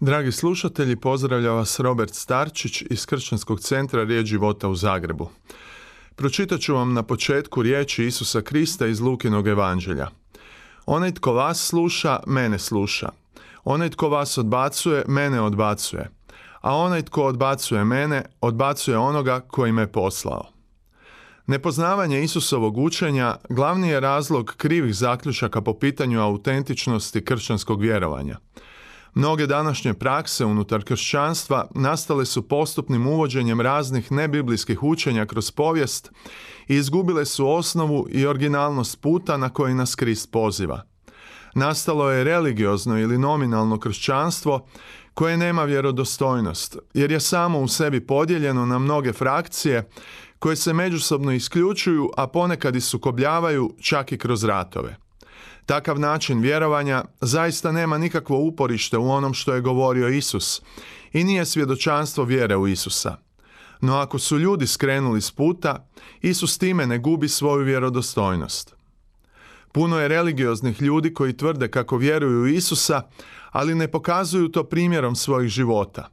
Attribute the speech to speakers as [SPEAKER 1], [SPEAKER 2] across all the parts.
[SPEAKER 1] Dragi slušatelji, pozdravlja vas Robert Starčić iz Kršćanskog centra Riječ života u Zagrebu. Pročitat ću vam na početku riječi Isusa Krista iz Lukinog evanđelja. Onaj tko vas sluša, mene sluša. Onaj tko vas odbacuje, mene odbacuje. A onaj tko odbacuje mene, odbacuje onoga koji me poslao. Nepoznavanje Isusovog učenja glavni je razlog krivih zaključaka po pitanju autentičnosti kršćanskog vjerovanja. Mnoge današnje prakse unutar kršćanstva nastale su postupnim uvođenjem raznih nebiblijskih učenja kroz povijest i izgubile su osnovu i originalnost puta na koji nas Krist poziva. Nastalo je religiozno ili nominalno kršćanstvo koje nema vjerodostojnost, jer je samo u sebi podijeljeno na mnoge frakcije koje se međusobno isključuju, a ponekad i sukobljavaju čak i kroz ratove. Takav način vjerovanja zaista nema nikakvo uporište u onom što je govorio Isus i nije svjedočanstvo vjere u Isusa. No ako su ljudi skrenuli s puta, Isus time ne gubi svoju vjerodostojnost. Puno je religioznih ljudi koji tvrde kako vjeruju u Isusa, ali ne pokazuju to primjerom svojih života.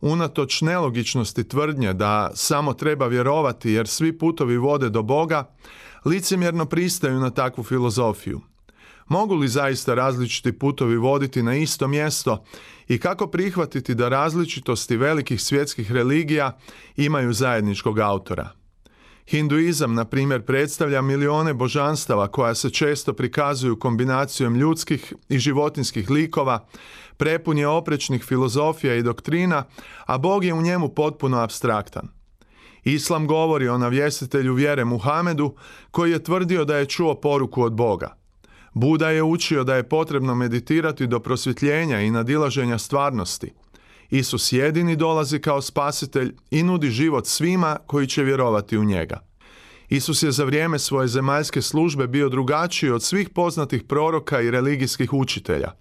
[SPEAKER 1] Unatoč nelogičnosti tvrdnje da samo treba vjerovati jer svi putovi vode do Boga, licemjerno pristaju na takvu filozofiju – Mogu li zaista različiti putovi voditi na isto mjesto i kako prihvatiti da različitosti velikih svjetskih religija imaju zajedničkog autora? Hinduizam, na primjer, predstavlja milione božanstava koja se često prikazuju kombinacijom ljudskih i životinskih likova, prepun je oprečnih filozofija i doktrina, a Bog je u njemu potpuno abstraktan. Islam govori o navjestitelju vjere Muhamedu koji je tvrdio da je čuo poruku od Boga – Buda je učio da je potrebno meditirati do prosvjetljenja i nadilaženja stvarnosti. Isus jedini dolazi kao spasitelj i nudi život svima koji će vjerovati u njega. Isus je za vrijeme svoje zemaljske službe bio drugačiji od svih poznatih proroka i religijskih učitelja.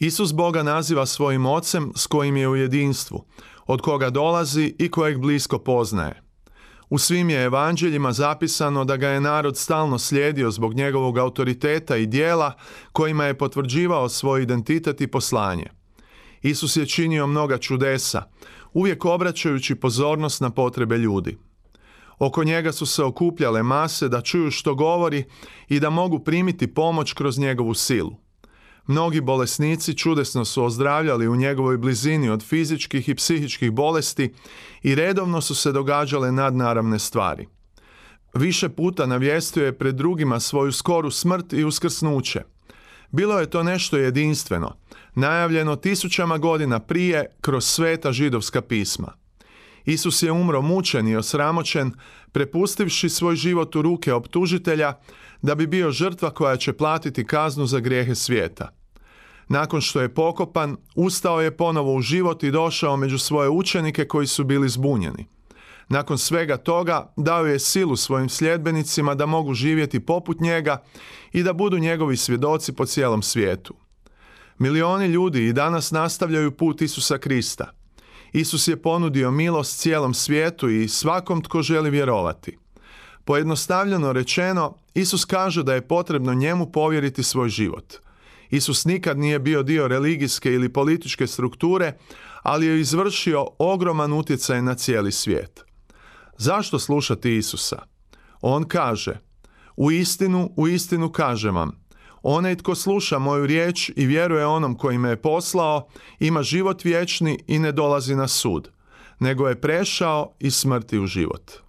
[SPEAKER 1] Isus Boga naziva svojim ocem s kojim je u jedinstvu, od koga dolazi i kojeg blisko poznaje. U svim je evanđeljima zapisano da ga je narod stalno slijedio zbog njegovog autoriteta i dijela kojima je potvrđivao svoj identitet i poslanje. Isus je činio mnoga čudesa, uvijek obraćajući pozornost na potrebe ljudi. Oko njega su se okupljale mase da čuju što govori i da mogu primiti pomoć kroz njegovu silu. Mnogi bolesnici čudesno su ozdravljali u njegovoj blizini od fizičkih i psihičkih bolesti i redovno su se događale nadnaravne stvari. Više puta navijestio je pred drugima svoju skoru smrt i uskrsnuće. Bilo je to nešto jedinstveno, najavljeno tisućama godina prije kroz sveta židovska pisma. Isus je umro mučen i osramoćen, prepustivši svoj život u ruke optužitelja, da bi bio žrtva koja će platiti kaznu za grijehe svijeta. Nakon što je pokopan, ustao je ponovo u život i došao među svoje učenike koji su bili zbunjeni. Nakon svega toga dao je silu svojim sljedbenicima da mogu živjeti poput njega i da budu njegovi svjedoci po cijelom svijetu. Milioni ljudi i danas nastavljaju put Isusa Krista. Isus je ponudio milost cijelom svijetu i svakom tko želi vjerovati. Pojednostavljeno rečeno, Isus kaže da je potrebno njemu povjeriti svoj život – Isus nikad nije bio dio religijske ili političke strukture, ali je izvršio ogroman utjecaj na cijeli svijet. Zašto slušati Isusa? On kaže, u istinu, u istinu kažem vam, onaj tko sluša moju riječ i vjeruje onom koji me je poslao, ima život vječni i ne dolazi na sud, nego je prešao iz smrti u život.